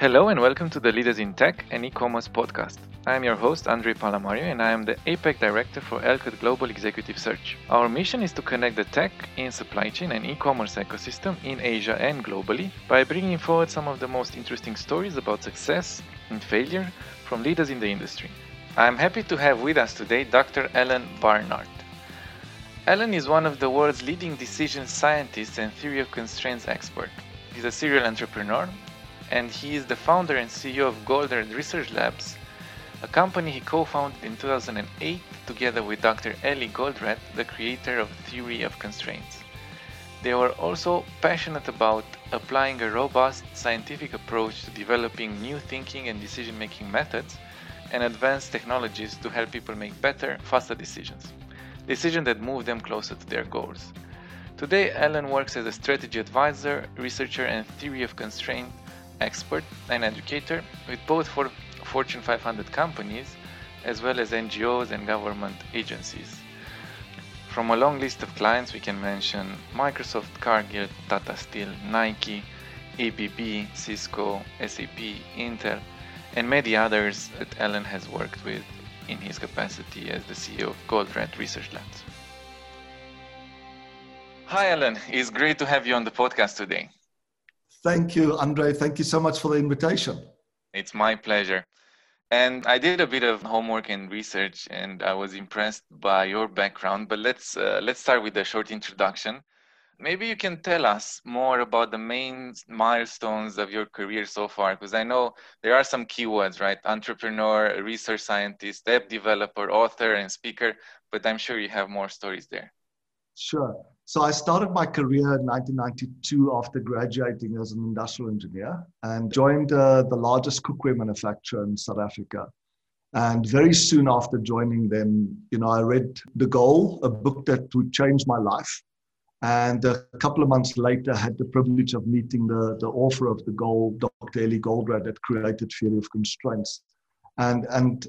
Hello and welcome to the Leaders in Tech and E-commerce podcast. I am your host Andrei Palamario and I am the APAC Director for Elkut Global Executive Search. Our mission is to connect the tech in supply chain and e-commerce ecosystem in Asia and globally by bringing forward some of the most interesting stories about success and failure from leaders in the industry. I am happy to have with us today Dr. Alan Barnard. Alan is one of the world's leading decision scientists and theory of constraints expert. He's a serial entrepreneur and he is the founder and CEO of Goldratt Research Labs, a company he co-founded in 2008 together with Dr. Eli Goldratt, the creator of Theory of Constraints. They were also passionate about applying a robust scientific approach to developing new thinking and decision-making methods and advanced technologies to help people make better, faster decisions. Decisions that move them closer to their goals. Today, Alan works as a strategy advisor, researcher, and theory of constraint expert and educator with both for Fortune 500 companies as well as NGOs and government agencies. From a long list of clients, we can mention Microsoft, Cargill, Tata Steel, Nike, ABB, Cisco, SAP, Intel, and many others that Alan has worked with in his capacity as the CEO of Goldratt Research Labs. Hi, Alan. It's great to have you on the podcast today. Thank you, Andre. Thank you so much for the invitation. It's my pleasure. And I did a bit of homework and research, and I was impressed by your background. But let's uh, let's start with a short introduction. Maybe you can tell us more about the main milestones of your career so far, because I know there are some keywords, right? Entrepreneur, research scientist, app developer, author, and speaker. But I'm sure you have more stories there. Sure. So I started my career in 1992 after graduating as an industrial engineer and joined uh, the largest cookware manufacturer in South Africa. And very soon after joining them, you know, I read The Goal, a book that would change my life. And a couple of months later, I had the privilege of meeting the, the author of The Goal, Dr. Eli Goldratt, that created Theory of Constraints. And, and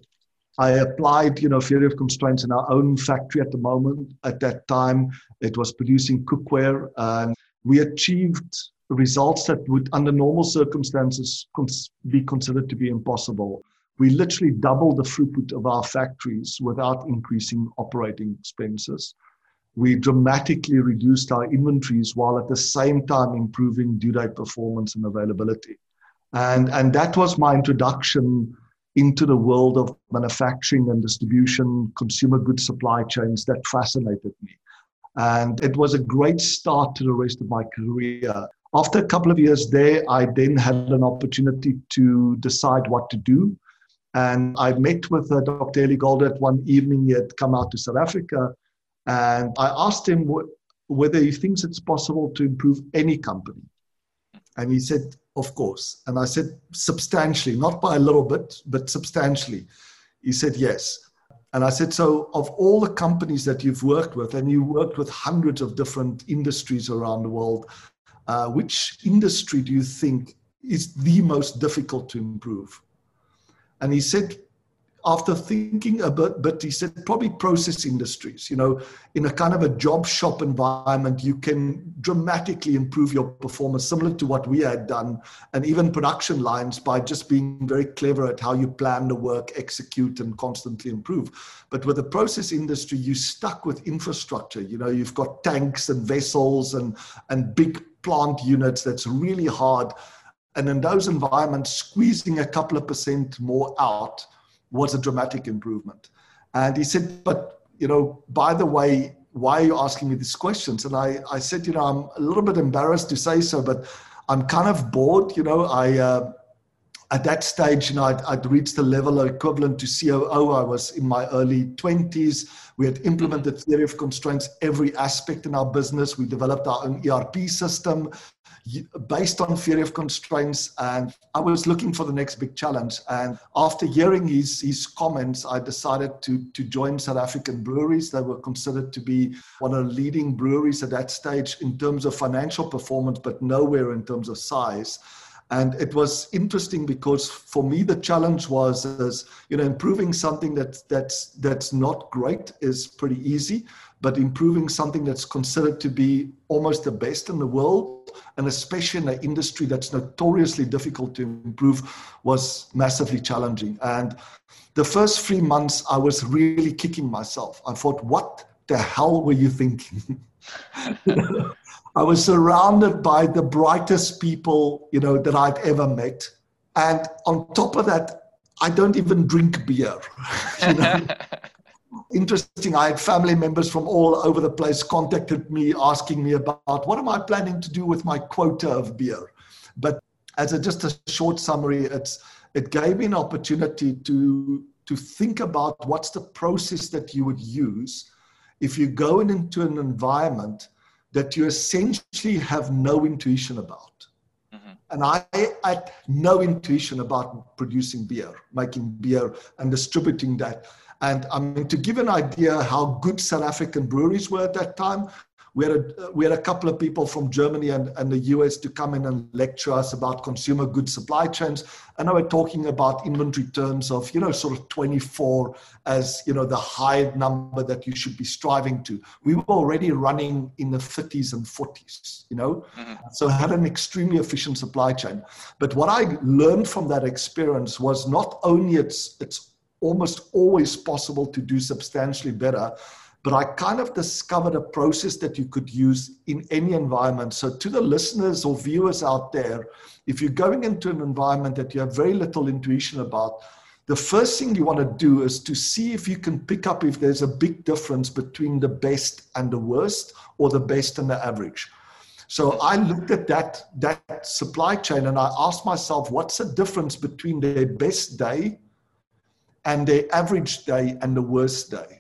I applied, you know, theory of constraints in our own factory at the moment. At that time, it was producing cookware, and we achieved results that would, under normal circumstances, be considered to be impossible. We literally doubled the throughput of our factories without increasing operating expenses. We dramatically reduced our inventories while at the same time improving due date performance and availability. And, and that was my introduction into the world of manufacturing and distribution, consumer goods supply chains that fascinated me. And it was a great start to the rest of my career. After a couple of years there, I then had an opportunity to decide what to do. And I met with uh, Dr. Eli Goldratt one evening. He had come out to South Africa. And I asked him wh- whether he thinks it's possible to improve any company. And he said, of course. And I said, substantially, not by a little bit, but substantially. He said, yes. And I said, so of all the companies that you've worked with, and you worked with hundreds of different industries around the world, uh, which industry do you think is the most difficult to improve? And he said, after thinking a bit, but he said probably process industries. You know, in a kind of a job shop environment, you can dramatically improve your performance, similar to what we had done, and even production lines by just being very clever at how you plan the work, execute, and constantly improve. But with the process industry, you stuck with infrastructure. You know, you've got tanks and vessels and and big plant units. That's really hard. And in those environments, squeezing a couple of percent more out was a dramatic improvement. And he said, but, you know, by the way, why are you asking me these questions? And I, I said, you know, I'm a little bit embarrassed to say so, but I'm kind of bored. You know, I, uh, at that stage, you know, I'd, I'd, reached the level equivalent to COO. I was in my early 20s. We had implemented theory of constraints every aspect in our business. We developed our own ERP system based on theory of constraints and i was looking for the next big challenge. And after hearing his, his comments i decided to, to join south african breweries they were considered to be one of the leading breweries at that stage in terms of financial performance but nowhere in terms of size. And it was interesting because for me the challenge was is, you know improving something that that's that's not great is pretty easy but improving something that's considered to be almost the best in the world and especially in an industry that's notoriously difficult to improve, was massively challenging. And the first three months, I was really kicking myself. I thought, what the hell were you thinking? I was surrounded by the brightest people, you know, that I'd ever met. And on top of that, I don't even drink beer. you know? Interesting, I had family members from all over the place contacted me asking me about what am I planning to do with my quota of beer. But as a, just a short summary, it's it gave me an opportunity to to think about what's the process that you would use if you go into an environment that you essentially have no intuition about. And I had no intuition about producing beer, making beer, and distributing that. And I mean, to give an idea how good South African breweries were at that time, we had a, we had a couple of people from Germany and, and the US to come in and lecture us about consumer goods supply chains. And they were talking about inventory terms of, you know, sort of 24 as, you know, the high number that you should be striving to. We were already running in the 30s and 40s, you know, mm-hmm. so had an extremely efficient supply chain. But what I learned from that experience was not only it's, it's almost always possible to do substantially better, but I kind of discovered a process that you could use in any environment. So, to the listeners or viewers out there, if you're going into an environment that you have very little intuition about, the first thing you want to do is to see if you can pick up if there's a big difference between the best and the worst or the best and the average. So I looked at that, that supply chain and I asked myself, what's the difference between their best day and their average day and the worst day?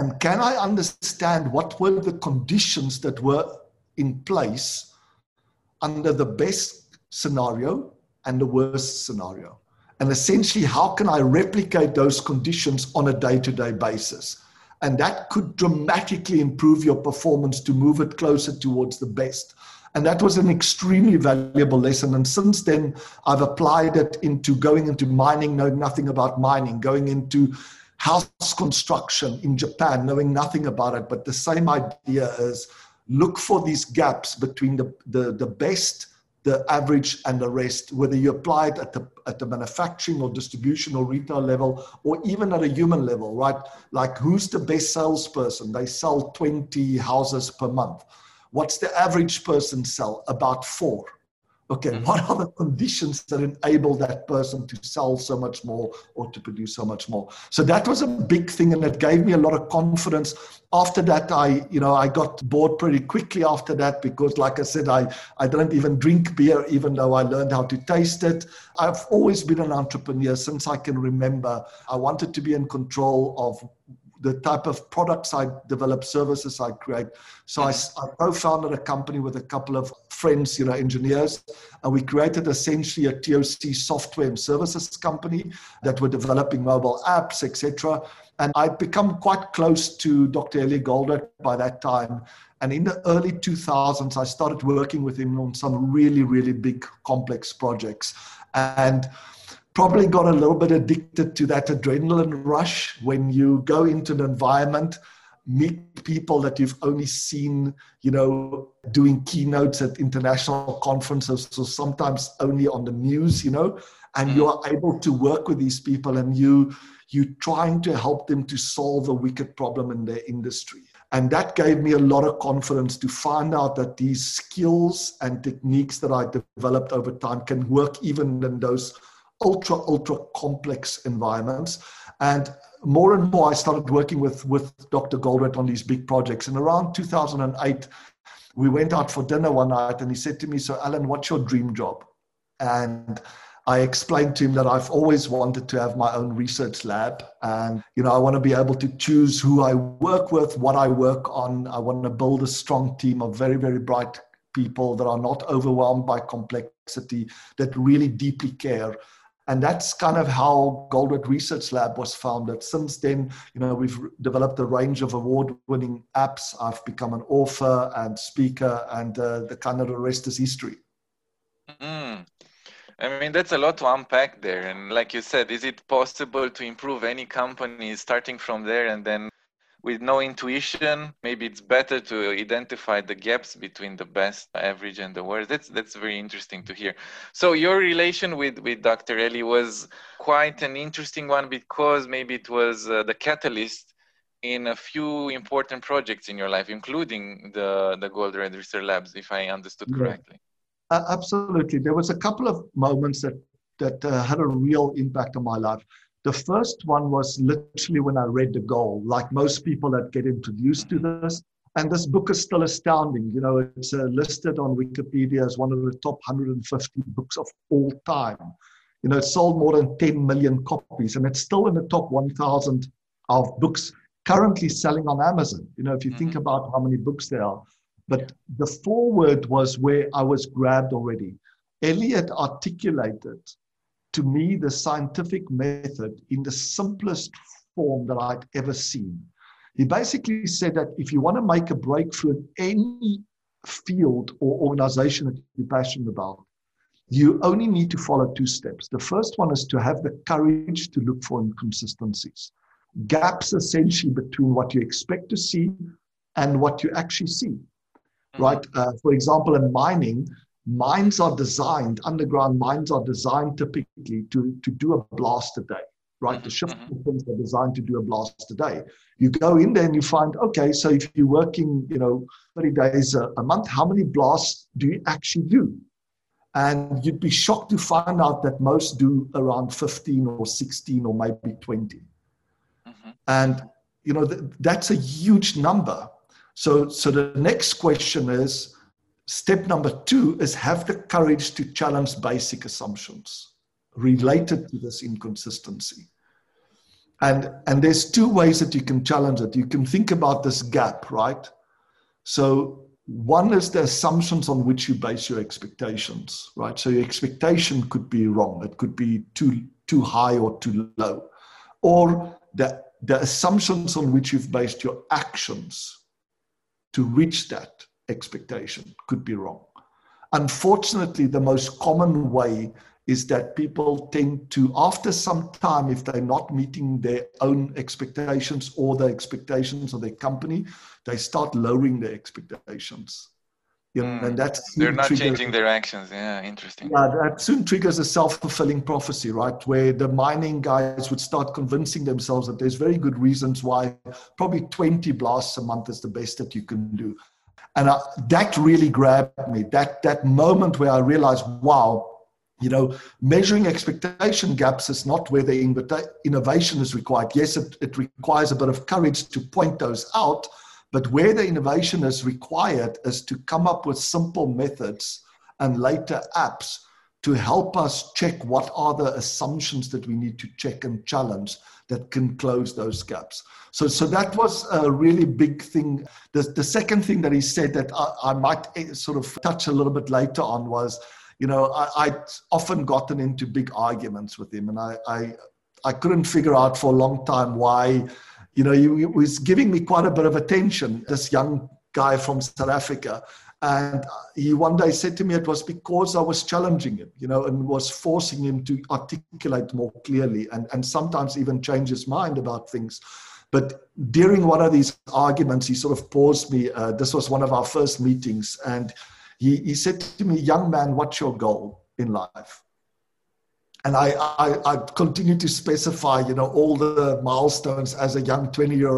And can I understand what were the conditions that were in place under the best scenario and the worst scenario? And essentially, how can I replicate those conditions on a day to day basis? And that could dramatically improve your performance to move it closer towards the best. And that was an extremely valuable lesson. And since then, I've applied it into going into mining, knowing nothing about mining, going into house construction in Japan, knowing nothing about it, but the same idea is look for these gaps between the, the, the best, the average, and the rest, whether you apply it at the, at the manufacturing or distribution or retail level, or even at a human level, right? Like who's the best salesperson? They sell 20 houses per month. What's the average person sell? About four okay, mm-hmm. what are the conditions that enable that person to sell so much more or to produce so much more? So that was a big thing, and it gave me a lot of confidence. After that, I, you know, I got bored pretty quickly after that because, like I said, I, I don't even drink beer, even though I learned how to taste it. I've always been an entrepreneur since I can remember. I wanted to be in control of the type of products I develop, services I create. So I, mm-hmm. I co-founded a company with a couple of friends, you know, engineers, and we created essentially a TOC software and services company that were developing mobile apps, etc. And I'd become quite close to Dr. Elliot Goldratt by that time. And in the early 2000s, I started working with him on some really, really big, complex projects. And probably got a little bit addicted to that adrenaline rush when you go into an environment meet people that you've only seen you know doing keynotes at international conferences or sometimes only on the news you know and mm. you're able to work with these people and you you trying to help them to solve a wicked problem in their industry and that gave me a lot of confidence to find out that these skills and techniques that i developed over time can work even in those ultra, ultra complex environments. And more and more, I started working with, with Dr. Goldratt on these big projects. And around 2008, we went out for dinner one night and he said to me, So, Alan, what's your dream job? And I explained to him that I've always wanted to have my own research lab. And, you know, I want to be able to choose who I work with, what I work on. I want to build a strong team of very, very bright people that are not overwhelmed by complexity, that really deeply care and that's kind of how Goldratt Research Lab was founded. Since then, you know, we've developed a range of award-winning apps. I've become an author and speaker, and uh, the kind of the rest is history. Mm. I mean, that's a lot to unpack there. And like you said, is it possible to improve any company starting from there and then with no intuition, maybe it's better to identify the gaps between the best, average, and the worst. That's that's very interesting to hear. So your relation with with Dr. Eli was quite an interesting one because maybe it was uh, the catalyst in a few important projects in your life, including the the Goldratt Research Labs, if I understood correctly. Yeah. Uh, absolutely, there was a couple of moments that that uh, had a real impact on my life. The first one was literally when I read The Goal, like most people that get introduced to this. And this book is still astounding. You know, it's uh, listed on Wikipedia as one of the top 150 books of all time. You know, it sold more than 10 million copies, and it's still in the top 1,000 of books currently selling on Amazon. You know, if you mm-hmm. think about how many books there are. But the foreword was where I was grabbed already. Elliot articulated to me the scientific method in the simplest form that I'd ever seen. He basically said that if you want to make a breakthrough in any field or organization that you're passionate about, you only need to follow two steps. The first one is to have the courage to look for inconsistencies, gaps essentially between what you expect to see and what you actually see. Mm-hmm. Right? Uh, for example, in mining, mines are designed, underground mines are designed typically to, to do a blast a day, right? The shift mm-hmm. systems are designed to do a blast a day. You go in there and you find, okay, so if you're working, you know, 30 days a, a month, how many blasts do you actually do? And you'd be shocked to find out that most do around 15 or 16 or maybe 20. Mm-hmm. And, you know, th- that's a huge number. So, so the next question is, Step number two is have the courage to challenge basic assumptions related to this inconsistency. And, and there's two ways that you can challenge it. You can think about this gap, right? So one is the assumptions on which you base your expectations, right? So your expectation could be wrong. It could be too, too high or too low. Or the, the assumptions on which you've based your actions to reach that expectation could be wrong. Unfortunately, the most common way is that people tend to, after some time, if they're not meeting their own expectations or the expectations of their company, they start lowering their expectations. You know, mm, and that's they're not triggers, changing their actions. Yeah, interesting. Yeah, that soon triggers a self-fulfilling prophecy, right? Where the mining guys would start convincing themselves that there's very good reasons why probably 20 blasts a month is the best that you can do. And I, that really grabbed me. That that moment where I realized, wow, you know, measuring expectation gaps is not where the innovation is required. Yes, it, it requires a bit of courage to point those out, but where the innovation is required is to come up with simple methods and later apps to help us check what are the assumptions that we need to check and challenge that can close those gaps. So, so that was a really big thing. The, the second thing that he said that I, I might eh, sort of touch a little bit later on was, you know, I, would often gotten into big arguments with him, and I, I, I couldn't figure out for a long time why, you know, he, he was giving me quite a bit of attention. This young guy from South Africa, and he one day said to me it was because I was challenging him, you know, and was forcing him to articulate more clearly and, and sometimes even change his mind about things. But during one of these arguments, he sort of paused me. Uh, this was one of our first meetings. And he, he said to me, Young man, what's your goal in life? And I, I, I continued to specify, you know, all the milestones as a young 20 year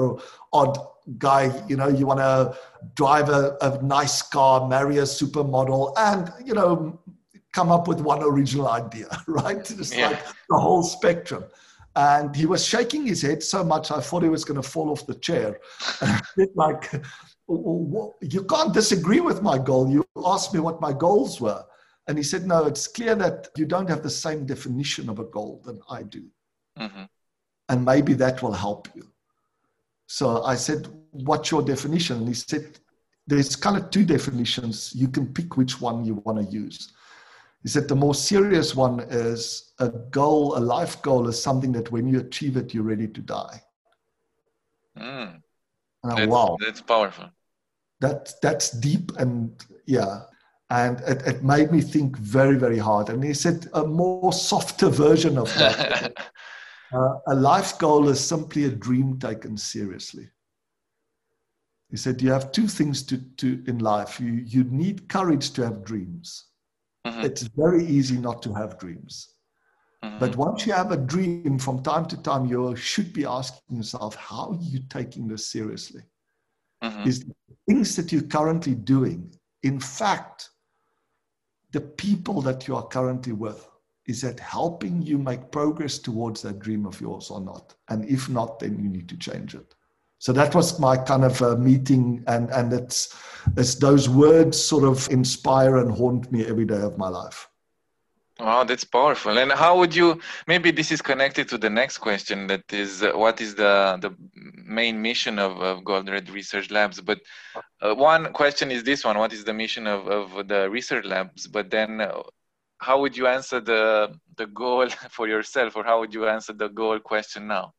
old guy, you know, you want to drive a, a nice car, marry a supermodel, and, you know, come up with one original idea, right? It's yeah. like the whole spectrum. And he was shaking his head so much, I thought he was going to fall off the chair. like, you can't disagree with my goal. You asked me what my goals were. And he said, No, it's clear that you don't have the same definition of a goal than I do. Mm-hmm. And maybe that will help you. So I said, What's your definition? And he said, There's kind of two definitions. You can pick which one you want to use. He said, The more serious one is a goal, a life goal is something that when you achieve it, you're ready to die. Mm. That's, wow. That's powerful. That, that's deep and yeah. And it, it made me think very, very hard. And he said, A more softer version of that. Uh, a life goal is simply a dream taken seriously. He said, You have two things to, to in life. You, you need courage to have dreams. Mm-hmm. It's very easy not to have dreams. Mm-hmm. But once you have a dream, from time to time, you should be asking yourself, How are you taking this seriously? Mm-hmm. Is things that you're currently doing, in fact, the people that you are currently with, is that helping you make progress towards that dream of yours or not? And if not, then you need to change it. So that was my kind of uh, meeting, and and it's it's those words sort of inspire and haunt me every day of my life. Wow, that's powerful. And how would you? Maybe this is connected to the next question. That is, uh, what is the the main mission of, of Goldratt Research Labs? But uh, one question is this one: What is the mission of, of the research labs? But then, uh, how would you answer the the goal for yourself, or how would you answer the goal question now?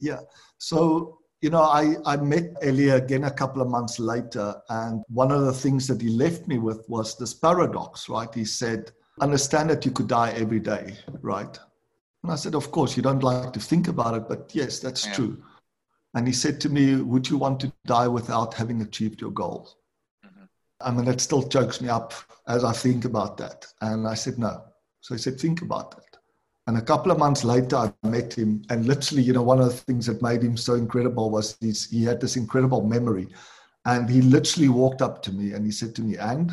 Yeah. So you know, I, I met Elia again a couple of months later, and one of the things that he left me with was this paradox, right? He said, Understand that you could die every day, right? And I said, Of course, you don't like to think about it, but yes, that's yeah. true. And he said to me, Would you want to die without having achieved your goals? I mean, it still chokes me up as I think about that. And I said, No. So he said, Think about that. And a couple of months later, I met him. And literally, you know, one of the things that made him so incredible was he's, he had this incredible memory. And he literally walked up to me and he said to me, And?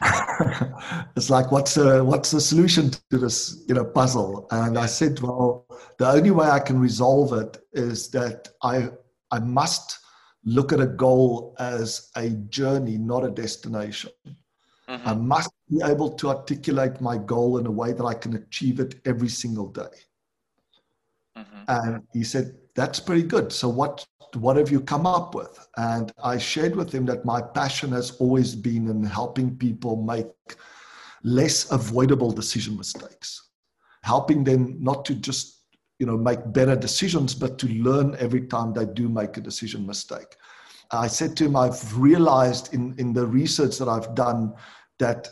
it's like, what's the, what's the solution to this, you know, puzzle? And I said, well, the only way I can resolve it is that I, I must look at a goal as a journey, not a destination. Mm-hmm. I must be able to articulate my goal in a way that I can achieve it every single day. Mm-hmm. And he said, That's pretty good. So, what, what have you come up with? And I shared with him that my passion has always been in helping people make less avoidable decision mistakes, helping them not to just you know make better decisions but to learn every time they do make a decision mistake i said to him i've realized in in the research that i've done that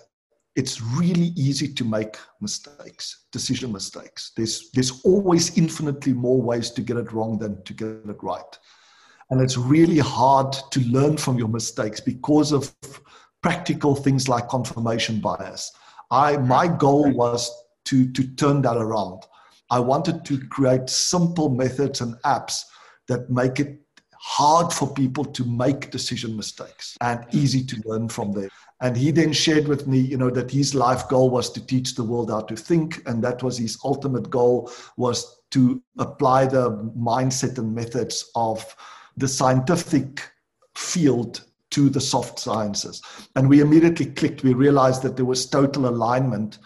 it's really easy to make mistakes, decision mistakes. There's, there's always infinitely more ways to get it wrong than to get it right. And it's really hard to learn from your mistakes because of practical things like confirmation bias. I, my goal was to, to turn that around. I wanted to create simple methods and apps that make it hard for people to make decision mistakes and easy to learn from them. And he then shared with me, you know, that his life goal was to teach the world how to think, and that was his ultimate goal was to apply the mindset and methods of the scientific field to the soft sciences. And we immediately clicked. We realized that there was total alignment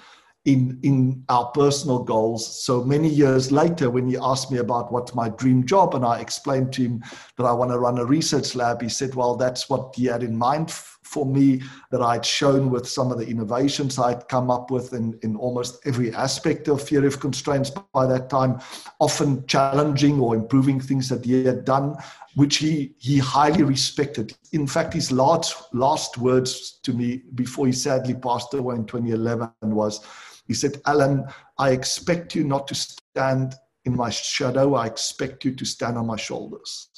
in in our personal goals. So many years later, when he asked me about what's my dream job, and I explained to him that I want to run a research lab, he said, "Well, that's what he had in mind f- for me. That I'd shown with some of the innovations I'd come up with in in almost every aspect of theory of constraints by that time, often challenging or improving things that he had done." Which he, he highly respected. In fact, his last, last words to me before he sadly passed away in 2011 was, he said, Alan, I expect you not to stand in my shadow. I expect you to stand on my shoulders.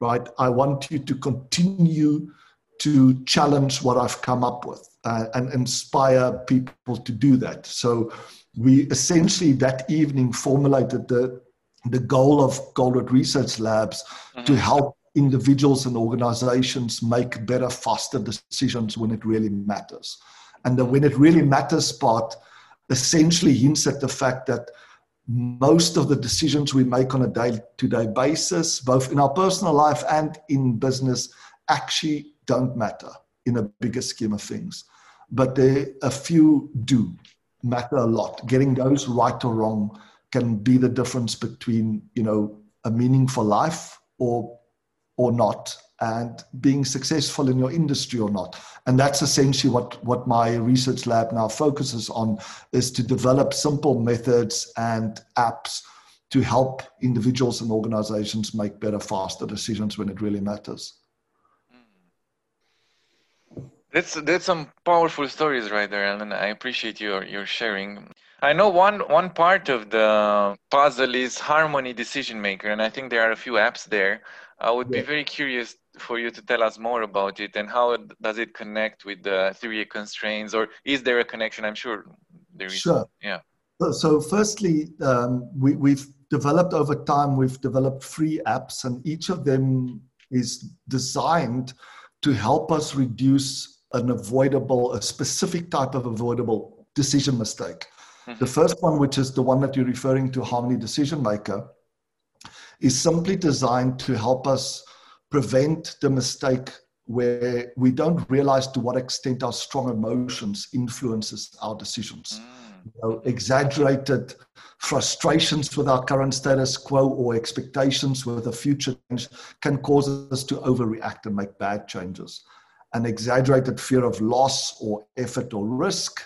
Right? I want you to continue to challenge what I've come up with uh, and inspire people to do that. So we essentially that evening formulated the the goal of Goldratt Research Labs mm-hmm. to help individuals and organizations make better, faster decisions when it really matters. And the when it really matters part essentially hints at the fact that most of the decisions we make on a day to day basis, both in our personal life and in business, actually don't matter in a bigger scheme of things. But there, a few do matter a lot. Getting those right or wrong can be the difference between, you know, a meaningful life or or not and being successful in your industry or not and that's essentially what what my research lab now focuses on is to develop simple methods and apps to help individuals and organizations make better faster decisions when it really matters that's that's some powerful stories right there Alan. i appreciate your your sharing I know one one part of the puzzle is Harmony Decision Maker, and I think there are a few apps there. I would yeah. be very curious for you to tell us more about it and how does it connect with the three constraints, or is there a connection? I'm sure there is. Sure. Yeah. So, firstly, um, we, we've developed over time. We've developed free apps, and each of them is designed to help us reduce an avoidable, a specific type of avoidable decision mistake. Mm-hmm. The first one, which is the one that you're referring to, Harmony Decision Maker, is simply designed to help us prevent the mistake where we don't realize to what extent our strong emotions influences our decisions. Mm. You know, exaggerated frustrations with our current status quo or expectations with a future change can cause us to overreact and make bad changes. An exaggerated fear of loss or effort or risk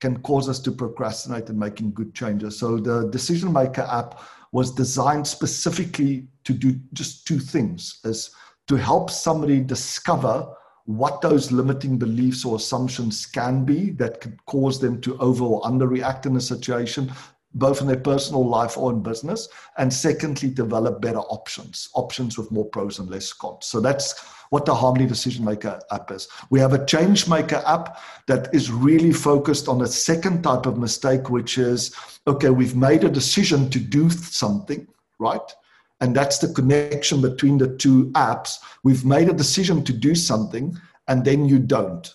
can cause us to procrastinate in making good changes. So the decision maker app was designed specifically to do just two things is to help somebody discover what those limiting beliefs or assumptions can be that could cause them to over or underreact in a situation both in their personal life or in business and secondly develop better options options with more pros and less cons. So that's what the harmony decision maker app is. We have a change maker app that is really focused on a second type of mistake which is okay we've made a decision to do something right? And that's the connection between the two apps. We've made a decision to do something and then you don't.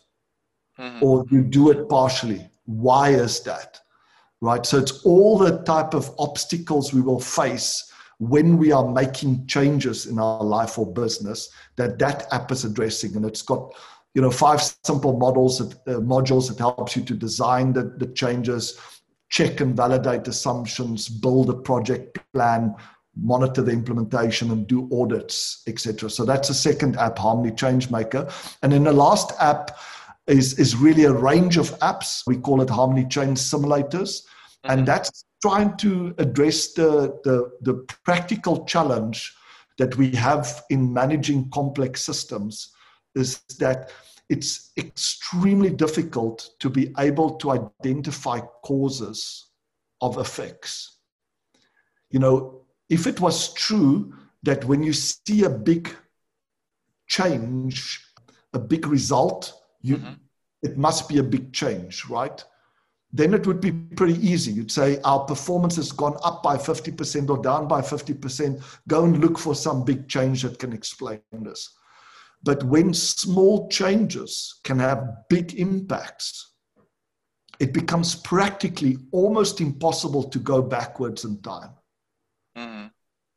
Mm-hmm. or you do it partially. Why is that? Right? So it's all the type of obstacles we will face when we are making changes in our life or business that that app is addressing, and it's got you know five simple models that, uh, modules that helps you to design the, the changes check and validate assumptions build a project plan monitor the implementation and do audits etc so that's a second app harmony change maker and then the last app is, is really a range of apps. We call it Harmony Change Simulators. Mm-hmm. And that's trying to address the, the, the practical challenge that we have in managing complex systems is that it's extremely difficult to be able to identify causes of effects. You know, if it was true that when you see a big change, a big result, you, mm-hmm. it must be a big change, right? Then it would be pretty easy. You'd say our performance has gone up by 50% or down by 50%. Go and look for some big change that can explain this. But when small changes can have big impacts, it becomes practically almost impossible to go backwards in time. Mm-hmm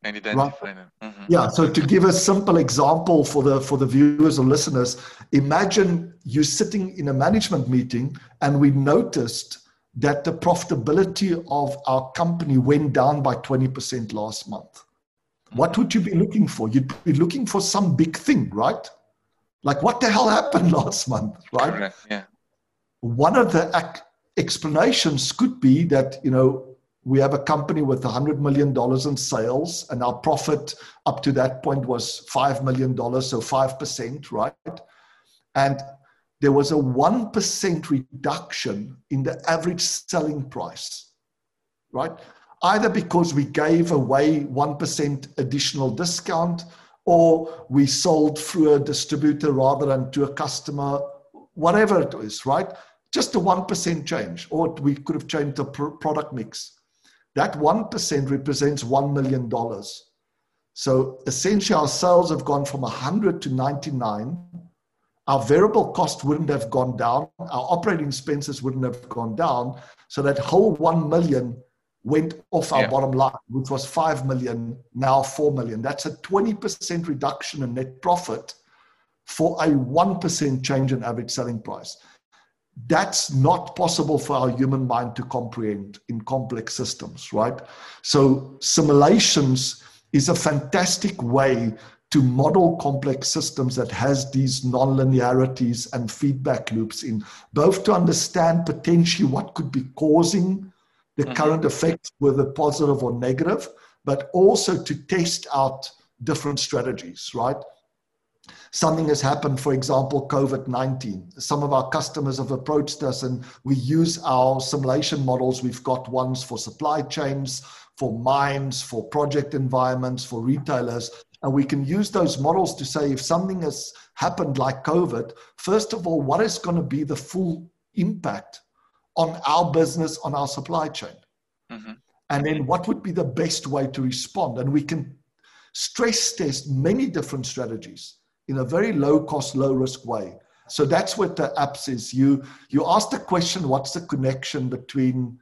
and identify right. them. Mm-hmm. Yeah. So to give a simple example for the for the viewers or listeners, imagine you sitting in a management meeting and we noticed that the profitability of our company went down by 20% last month. What would you be looking for? You'd be looking for some big thing, right? Like what the hell happened last month, right? Yeah. One of the ac- explanations could be that, you know, we have a company with $100 million in sales, and our profit up to that point was $5 million, so 5%, right? And there was a 1% reduction in the average selling price, right? Either because we gave away 1% additional discount or we sold through a distributor rather than to a customer, whatever it is, right? Just a 1% change, or we could have changed the product mix. That 1% represents $1 million. So essentially, our sales have gone from 100 to 99. Our variable cost wouldn't have gone down. Our operating expenses wouldn't have gone down. So that whole 1 million went off our yeah. bottom line, which was 5 million, now 4 million. That's a 20% reduction in net profit for a 1% change in average selling price that's not possible for our human mind to comprehend in complex systems, right? So, simulations is a fantastic way to model complex systems that has these nonlinearities and feedback loops in both to understand potentially what could be causing the mm-hmm. current effects whether positive or negative but also to test out different strategies right something has happened, for example, COVID 19. Some of our customers have approached us and we use our simulation models. We've got ones for supply chains, for mines, for project environments, for retailers And we can use those models to say if something has happened like COVID, first of all, what is going to be the full impact on our business, on our supply chain? Mm-hmm. And then what would be the best way to respond? And we can stress test many different strategies in a very low cost, low risk way. So that's what the apps is. You you ask the question, what's the connection between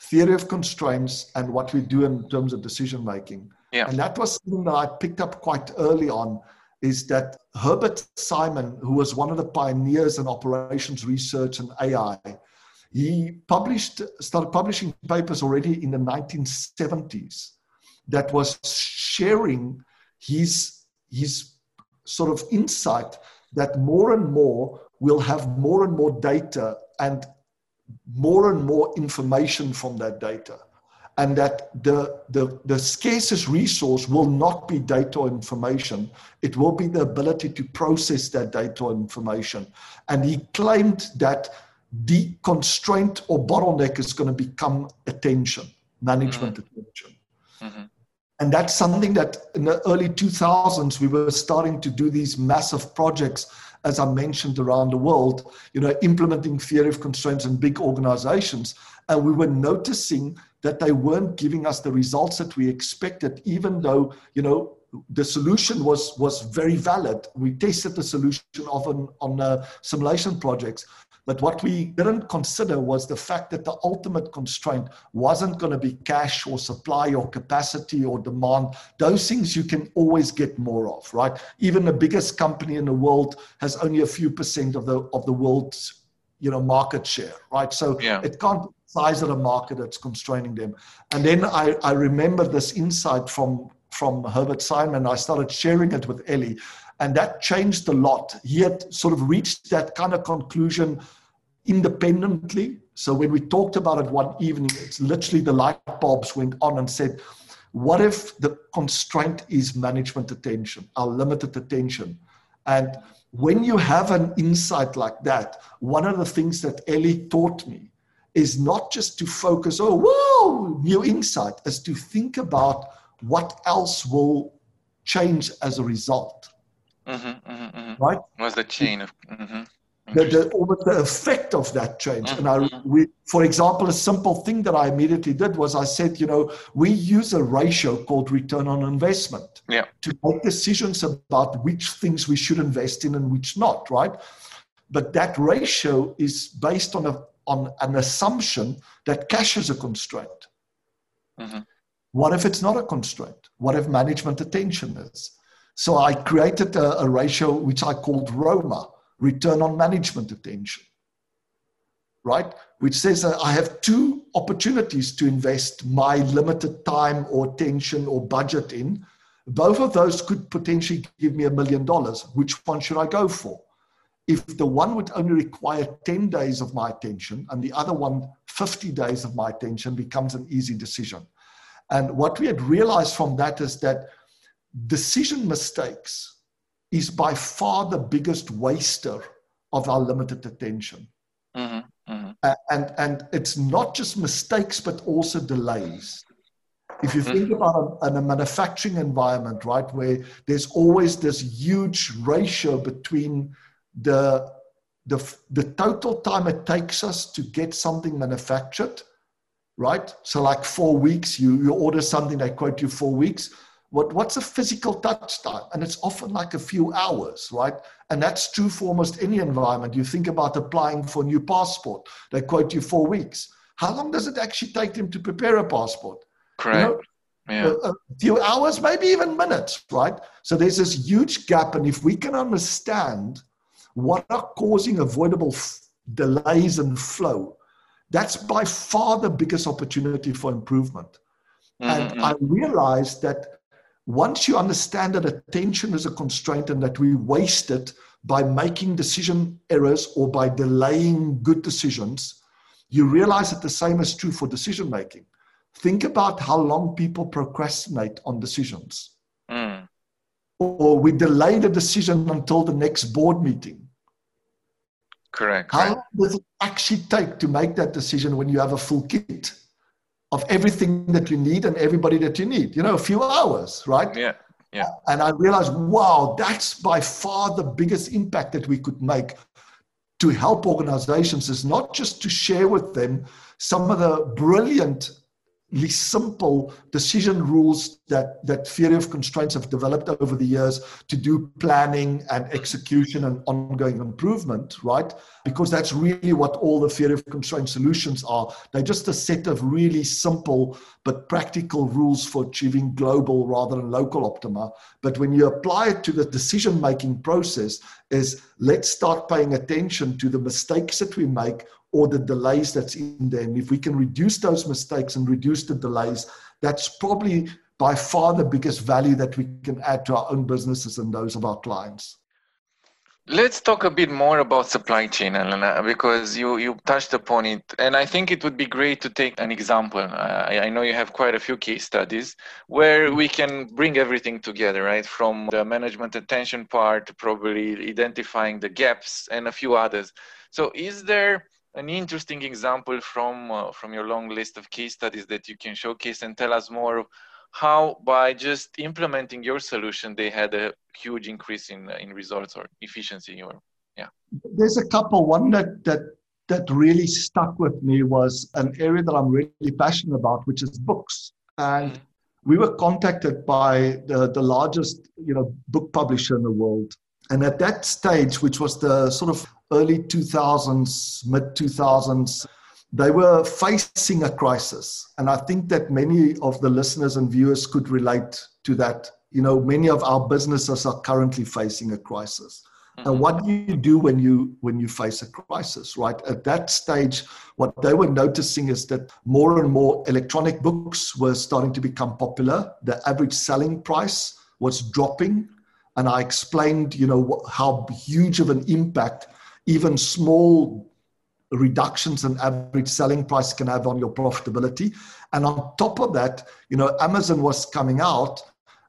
theory of constraints and what we do in terms of decision making? Yeah. And that was something that I picked up quite early on is that Herbert Simon, who was one of the pioneers in operations research and AI, he published, started publishing papers already in the 1970s that was sharing his, his sort of insight that more and more we'll have more and more data and more and more information from that data and that the, the, the scarcest resource will not be data or information. It will be the ability to process that data or information. And he claimed that the constraint or bottleneck is going to become attention, management mm-hmm. attention. Mm-hmm. And that's something that in the early 2000s, we were starting to do these massive projects, as I mentioned, around the world, you know, implementing theory of constraints in big organizations. And we were noticing that they weren't giving us the results that we expected, even though, you know, the solution was was very valid. We tested the solution often on uh, simulation projects, but what we didn't consider was the fact that the ultimate constraint wasn't going to be cash or supply or capacity or demand. Those things you can always get more of, right? Even the biggest company in the world has only a few percent of the of the world's you know market share, right? So yeah. it can't size of the market that's constraining them. And then I, I remember this insight from from Herbert Simon. I started sharing it with Eli, and that changed a lot. He had sort of reached that kind of conclusion independently. So when we talked about it one evening, it's literally the light bulbs went on and said, what if the constraint is management attention, our limited attention? And when you have an insight like that, one of the things that Eli taught me is not just to focus, oh, whoa, new insight, is to think about what else will change as a result. Mm-hmm, mm-hmm, mm-hmm. Right? Was the chain of. Mm-hmm. The, the, almost the effect of that change. And I, mm-hmm. we, for example, a simple thing that I immediately did was I said, you know, we use a ratio called return on investment yeah. to make decisions about which things we should invest in and which not, right? But that ratio is based on a on an assumption that cash is a constraint. Mm-hmm. What if it's not a constraint? What if management attention is? So I created a, a ratio which I called ROMA, return on management attention, right? Which says that I have two opportunities to invest my limited time or attention or budget in. Both of those could potentially give me a million dollars. Which one should I go for? If the one would only require 10 days of my attention and the other one 50 days of my attention becomes an easy decision. And what we had realized from that is that decision mistakes is by far the biggest waster of our limited attention. Mm-hmm, mm-hmm. And, and it's not just mistakes, but also delays. If you think mm-hmm. about a, a, manufacturing environment, right, where there's always this huge ratio between the, the, the total time it takes us to get something manufactured, right? So, like four weeks, you, you order something, they quote you four weeks. What, what's a physical touch time? And it's often like a few hours, right? And that's true for almost any environment. You think about applying for a new passport, they quote you four weeks. How long does it actually take them to prepare a passport? Correct. You know, yeah. a, a, few hours, maybe even minutes, right? So there's this huge gap. And if we can understand what are causing avoidable f- delays and flow, that's by far the biggest opportunity for improvement. Mm-hmm. And I realized that once you understand that attention is a constraint and that we waste it by making decision errors or by delaying good decisions, you realize that the same is true for decision making. Think about how long people procrastinate on decisions. Mm. Or we delay the decision until the next board meeting. Correct. How long does it actually take to make that decision when you have a full kit of everything that you need and everybody that you need? You know, a few hours, right? Yeah. yeah. And I realized, wow, that's by far the biggest impact that we could make to help organizations is not just to share with them some of the brilliant simple decision rules that, that theory of constraints have developed over the years to do planning and execution and ongoing improvement, right? Because that's really what all the theory of constraint solutions are. They're just a set of really simple but practical rules for achieving global rather than local optima. But when you apply it to the decision making process, is let's start paying attention to the mistakes that we make or the delays that's in there. And if we can reduce those mistakes and reduce the delays, that's probably by far the biggest value that we can add to our own businesses and those of our clients. Let's talk a bit more about supply chain, Alan, because you, you touched upon it. And I think it would be great to take an example. I, I know you have quite a few case studies where we can bring everything together, right? From the management attention part, probably identifying the gaps, and a few others. So, is there an interesting example from uh, from your long list of case studies that you can showcase and tell us more how by just implementing your solution they had a huge increase in uh, in results or efficiency or yeah. There's a couple. One that that that really stuck with me was an area that I'm really passionate about which is books. And mm-hmm. we were contacted by the, the largest you know book publisher in the world. And at that stage which was the sort of early 2000s, mid 2000s, they were facing a crisis. And I think that many of the listeners and viewers could relate to that. You know, many of our businesses are currently facing a crisis. Mm-hmm. And what do you do when you when you face a crisis, right? At that stage, what they were noticing is that more and more electronic books were starting to become popular. The average selling price was dropping, and I explained, you know, how huge of an impact even small reductions in average selling price can have on your profitability. And on top of that, you know, Amazon was coming out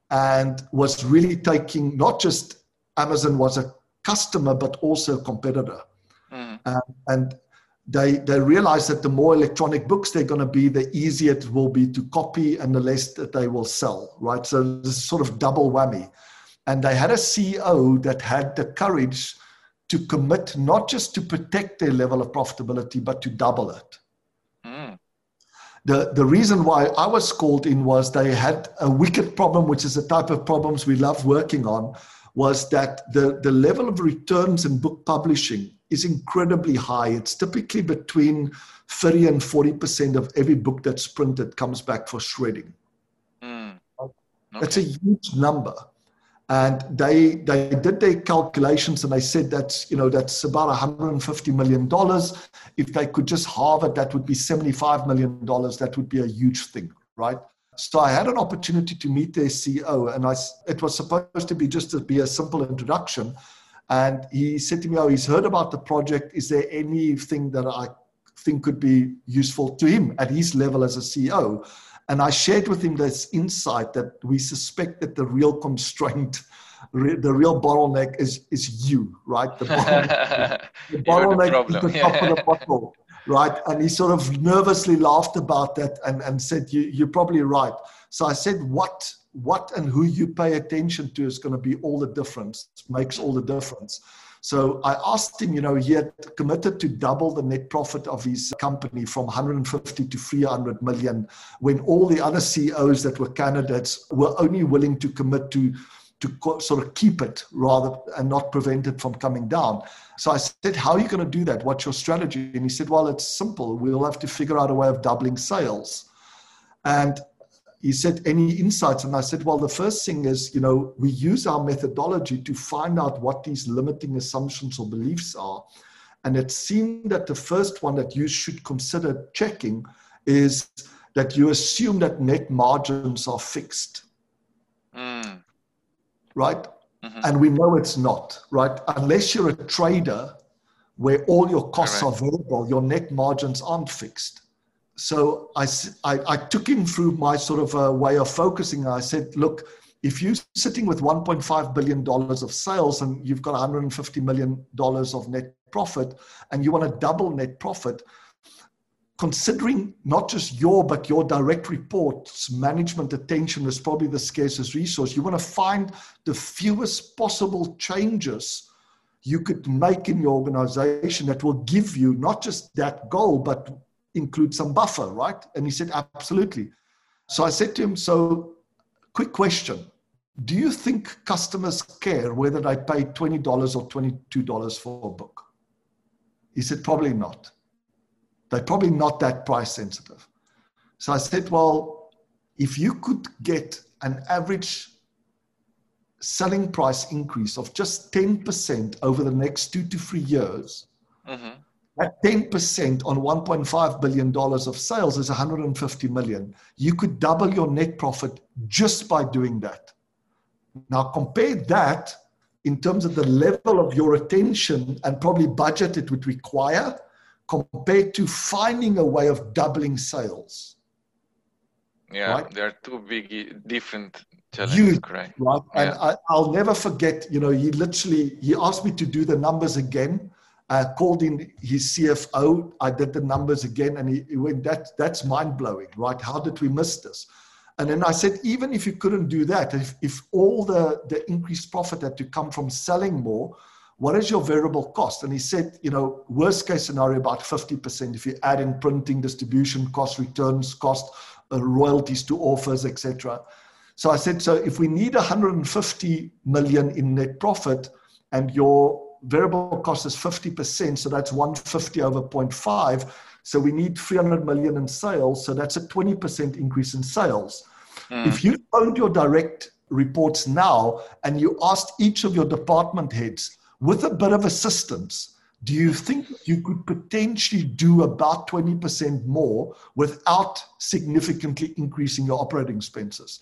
and was really taking not just Amazon was a customer, but also a competitor. Mm. Um, and they, they realized that the more electronic books they're going to be, the easier it will be to copy and the less that they will sell, right? So this sort of double whammy. And they had a CEO that had the courage to commit not just to protect their level of profitability, but to double it. Mm. The, the reason why I was called in was they had a wicked problem, which is the type of problems we love working on, was that the, the level of returns in book publishing is incredibly high. It's typically between 30 and 40% of every book that's printed comes back for shredding. Mm. Okay. That's a huge number and they they did their calculations and they said that's you know that's about 150 million. Dollars if they could just halve it that would be 75 million dollars. That would be a huge thing right? So i had an opportunity to meet their ceo and i it was supposed to be just to be a simple introduction. And he said to me oh he's heard about the project. Is there anything that i think could be useful to him at his level as a ceo and I shared with him this insight that we suspect that the real constraint, the real bottleneck is, is you, right? The bottleneck, the bottleneck the is the top of the bottle, right? And he sort of nervously laughed about that and, and said, you, You're probably right. So I said, What what and who you pay attention to is going to be all the difference, makes all the difference. So I asked him, you know, he had committed to double the net profit of his company from 150 to 300 million when all the other CEOs that were candidates were only willing to commit to to sort of keep it rather and not prevent it from coming down. So I said, How are you going to do that? What's your strategy? And he said, Well, it's simple. We'll have to figure out a way of doubling sales. And he said, Any insights? And I said, Well, the first thing is, you know, we use our methodology to find out what these limiting assumptions or beliefs are. And it seemed that the first one that you should consider checking is that you assume that net margins are fixed. Mm. Right? Mm-hmm. And we know it's not, right? Unless you're a trader where all your costs are variable, your net margins aren't fixed so I, I, I, took him through my sort of uh, way of focusing. I said, look, if you're sitting with $1.5 billion of sales and you've got $150 million of net profit and you want to double net profit, considering not just your but your direct reports management attention is probably the scarcest resource you want to find the fewest possible changes you could make in your organization that will give you not just that goal but include some buffer right? And he said absolutely. So i said to him so quick question. Do you think customers care whether they pay $20 or $22 for a book? He said probably not. They're probably not that price sensitive. So I said, well, if you could get an average selling price increase of just 10% over the next two to three years, mm-hmm. That 10% on $1.5 billion of sales is 150 million. You could double your net profit just by doing that. Now compare that in terms of the level of your attention and probably budget it would require compared to finding a way of doubling sales. Yeah, right? there are two big different challenges, Huge, correct? Right, and I, will never forget. You know, he literally he asked me to do the numbers again. I called in his CFO. I did the numbers again, and he, he went, "That that's mind blowing, right? How did we miss this?" And then I said, even if you couldn't do that, if, if all the, the increased profit had to come from selling more, what is your variable cost? And he said, you know, worst case scenario, about 50% if you add in printing, distribution cost, returns cost, uh, royalties to authors, etc. So I said, so if we need 150 million in net profit and your variable cost is 50%, so that's 150 over 0.5. So we need 300 million in sales. So that's a 20% increase in sales. Mm. If you owned your direct reports now and you asked each of your department heads, with a bit of assistance, do you think you could potentially do about 20% more without significantly increasing your operating expenses?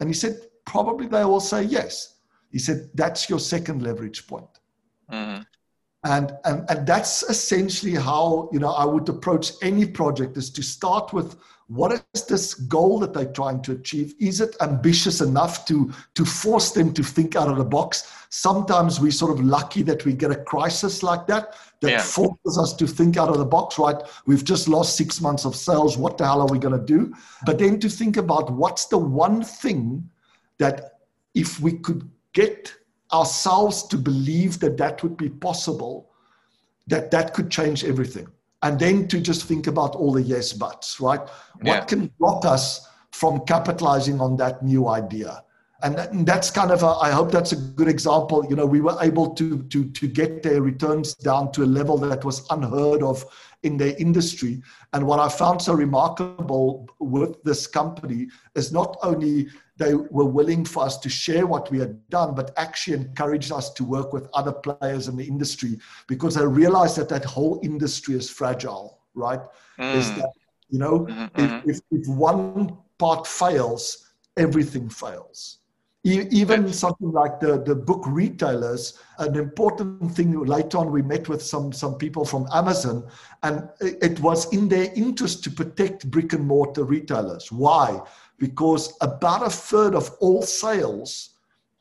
And he said, probably they will say yes. He said, that's your second leverage point. Mm-hmm. And, and, and that's essentially how you know I would approach any project is to start with what is this goal that they're trying to achieve? Is it ambitious enough to, to force them to think out of the box? Sometimes we're sort of lucky that we get a crisis like that that yeah. forces us to think out of the box, right? We've just lost six months of sales. What the hell are we going to do? But then to think about what's the one thing that if we could get ourselves to believe that that would be possible, that that could change everything and then to just think about all the yes buts, right? Yeah. What can block us from capitalizing on that new idea? And that's kind of a, I hope that's a good example. You know, we were able to to to get their returns down to a level that was unheard of in their industry. And what I found so remarkable with this company is not only they were willing for us to share what we had done, but actually encouraged us to work with other players in the industry because they realized that that whole industry is fragile, right? Mm. Is that, you know, mm-hmm. if, mm-hmm. if, if one part fails, everything fails even something like the, the book retailers, an important thing later on, we met with some, some people from Amazon, and it was in their interest to protect brick and mortar retailers. Why? Because about a third of all sales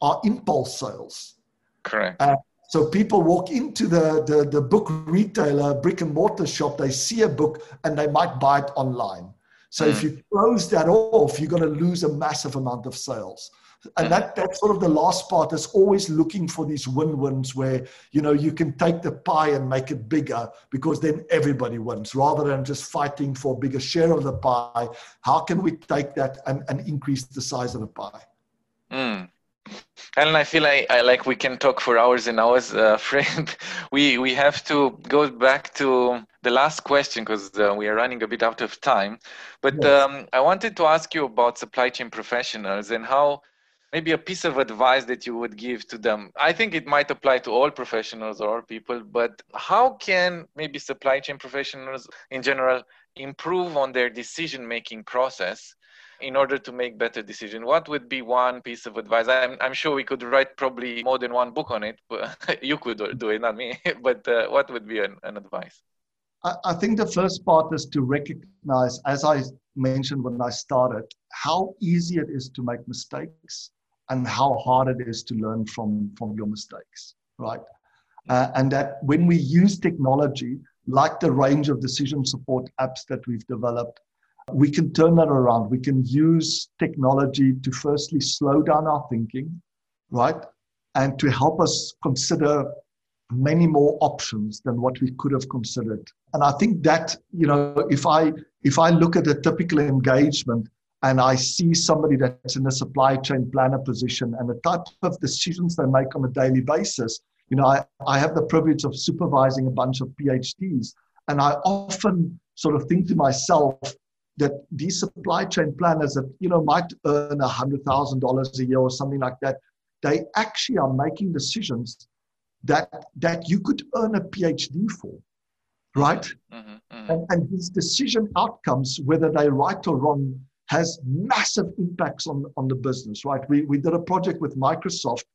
are impulse sales. Correct. Uh, so people walk into the, the, the book retailer, brick and mortar shop, they see a book and they might buy it online. So mm. if you close that off, you're going to lose a massive amount of sales and that that's sort of the last part is always looking for these win-wins where you know you can take the pie and make it bigger because then everybody wins rather than just fighting for a bigger share of the pie how can we take that and, and increase the size of the pie mm. And I feel like, I, like we can talk for hours and hours, uh, friend. We we have to go back to the last question because uh, we are running a bit out of time. But yes. um, I wanted to ask you about supply chain professionals and how maybe a piece of advice that you would give to them. I think it might apply to all professionals or all people but how can maybe supply chain professionals in general improve on their decision making process in order to make better decision? What would be one piece of advice? I'm, I'm sure we could write probably more than one book on it but you could do it not me. But uh, what would be an, an advice? I think the first part is to recognize, as I mentioned when I started, how easy it is to make mistakes and how hard it is to learn from, from your mistakes, right? Uh, and that when we use technology, like the range of decision support apps that we've developed, we can turn that around. We can use technology to firstly slow down our thinking, right? And to help us consider many more options than what we could have considered. And I think that, you know, if I if I look at a typical engagement and I see somebody that's in a supply chain planner position and the type of decisions they make on a daily basis, you know, I, I have the privilege of supervising a bunch of PhDs. And I often sort of think to myself, that these supply chain planners that you know might earn a hundred thousand dollars a year or something like that, they actually are making decisions that that you could earn a PhD for, right? Mm-hmm, mm-hmm. And, and these decision outcomes, whether they're right or wrong, has massive impacts on, on the business, right? We, we did a project with Microsoft,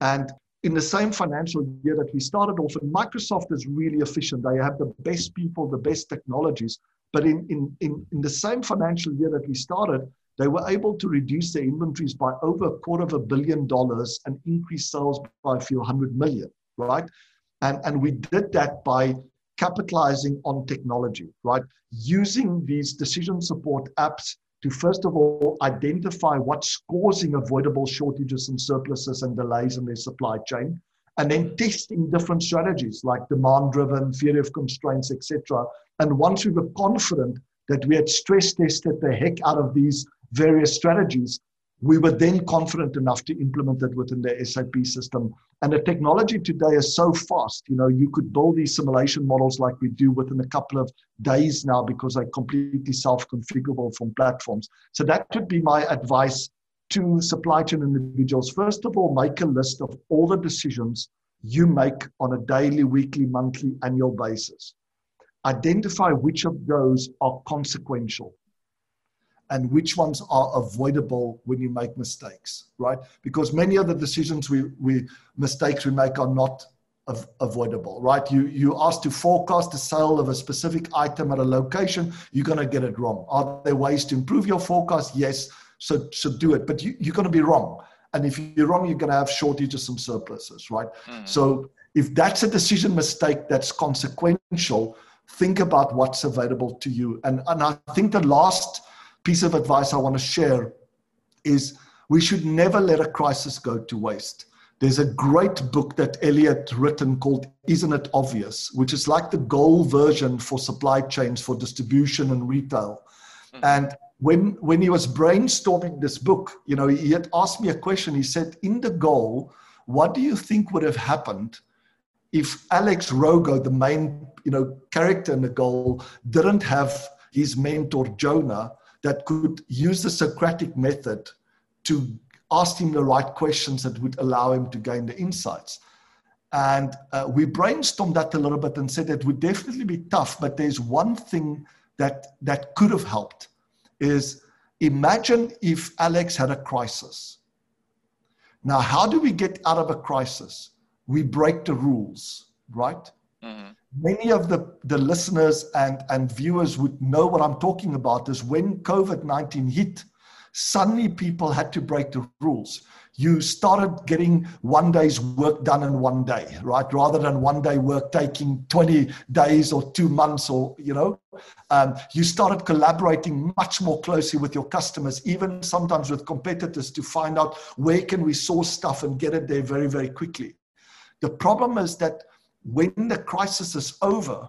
and in the same financial year that we started off, and Microsoft is really efficient. They have the best people, the best technologies. But in, in, in, in the same financial year that we started, they were able to reduce their inventories by over a quarter of a billion dollars and increase sales by a few hundred million, right? And, and we did that by capitalizing on technology, right? Using these decision support apps to first of all identify what's causing avoidable shortages and surpluses and delays in their supply chain, and then testing different strategies like demand driven, theory of constraints, etc. And once we were confident that we had stress tested the heck out of these various strategies, we were then confident enough to implement it within the SAP system. And the technology today is so fast. You know, you could build these simulation models like we do within a couple of days now because they're completely self-configurable from platforms. So that would be my advice to supply chain individuals. First of all, make a list of all the decisions you make on a daily, weekly, monthly, annual basis. Identify which of those are consequential and which ones are avoidable when you make mistakes, right? Because many of the decisions we, we mistakes we make are not av- avoidable, right? You you ask to forecast the sale of a specific item at a location, you're gonna get it wrong. Are there ways to improve your forecast? Yes so, so do it. But you, you're going to be wrong. And if you're wrong, you're going to have shortages, and surpluses, right? Mm. So if that's a decision mistake that's consequential, think about what's available to you. And, and I think the last piece of advice I want to share is we should never let a crisis go to waste. There's a great book that Elliot written called Isn't It Obvious, which is like the goal version for supply chains for distribution and retail. Mm. And when when he was brainstorming this book, you know, he had asked me a question. He said, "In the goal, what do you think would have happened if Alex Rogo, the main you know character in the goal, didn't have his mentor Jonah that could use the Socratic method to ask him the right questions that would allow him to gain the insights?" And uh, we brainstormed that a little bit and said it would definitely be tough, but there's one thing that that could have helped is imagine if Alex had a crisis. Now, how do we get out of a crisis? We break the rules, right? Mm-hmm. Many of the, the listeners and, and viewers would know what I'm talking about is when COVID 19 hit, suddenly people had to break the rules you started getting one day's work done in one day, right? Rather than one day work taking 20 days or two months or, you know, um, you started collaborating much more closely with your customers, even sometimes with competitors to find out where can we source stuff and get it there very, very quickly. The problem is that when the crisis is over,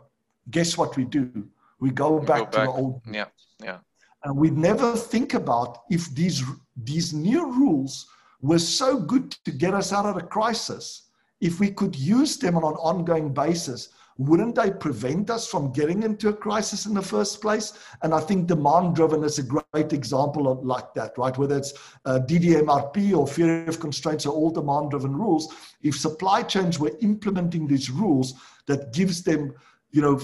guess what we do? We go back, go back. to the old. Yeah, yeah. And we never think about if these these new rules were so good to get us out of the crisis. If we could use them on an ongoing basis, wouldn't they prevent us from getting into a crisis in the first place? And I think demand driven is a great example of like that, right? Whether it's uh, DDMRP or theory of constraints or all demand driven rules, if supply chains were implementing these rules that gives them, you know,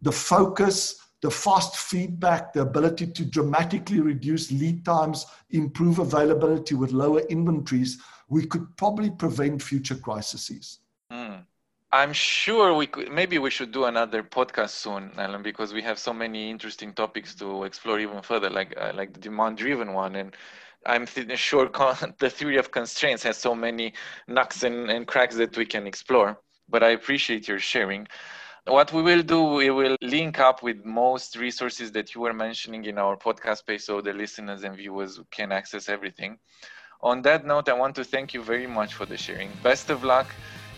the focus, the fast feedback, the ability to dramatically reduce lead times, improve availability with lower inventories, we could probably prevent future crises. Mm. I'm sure we could. Maybe we should do another podcast soon, Alan, because we have so many interesting topics to explore even further, like uh, like the demand-driven one. And I'm th- sure con- the theory of constraints has so many knocks and, and cracks that we can explore. But I appreciate your sharing. What we will do, we will link up with most resources that you were mentioning in our podcast page so the listeners and viewers can access everything. On that note, I want to thank you very much for the sharing. Best of luck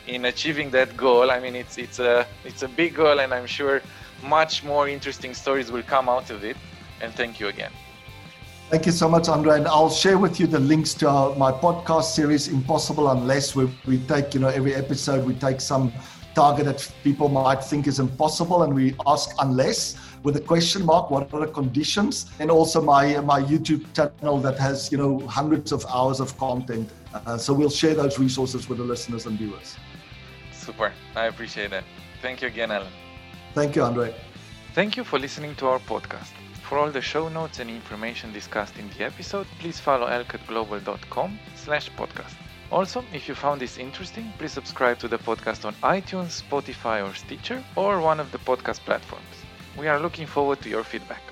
in achieving that goal. I mean, it's it's a it's a big goal, and I'm sure much more interesting stories will come out of it. And thank you again. Thank you so much, Andre. And I'll share with you the links to our, my podcast series, Impossible Unless, where we take, you know, every episode we take some target that people might think is impossible and we ask unless with a question mark what are the conditions and also my my youtube channel that has you know hundreds of hours of content uh, so we'll share those resources with the listeners and viewers super i appreciate that thank you again alan thank you andre thank you for listening to our podcast for all the show notes and information discussed in the episode, please follow elcatglobal.com slash podcast. Also, if you found this interesting, please subscribe to the podcast on iTunes, Spotify or Stitcher, or one of the podcast platforms. We are looking forward to your feedback.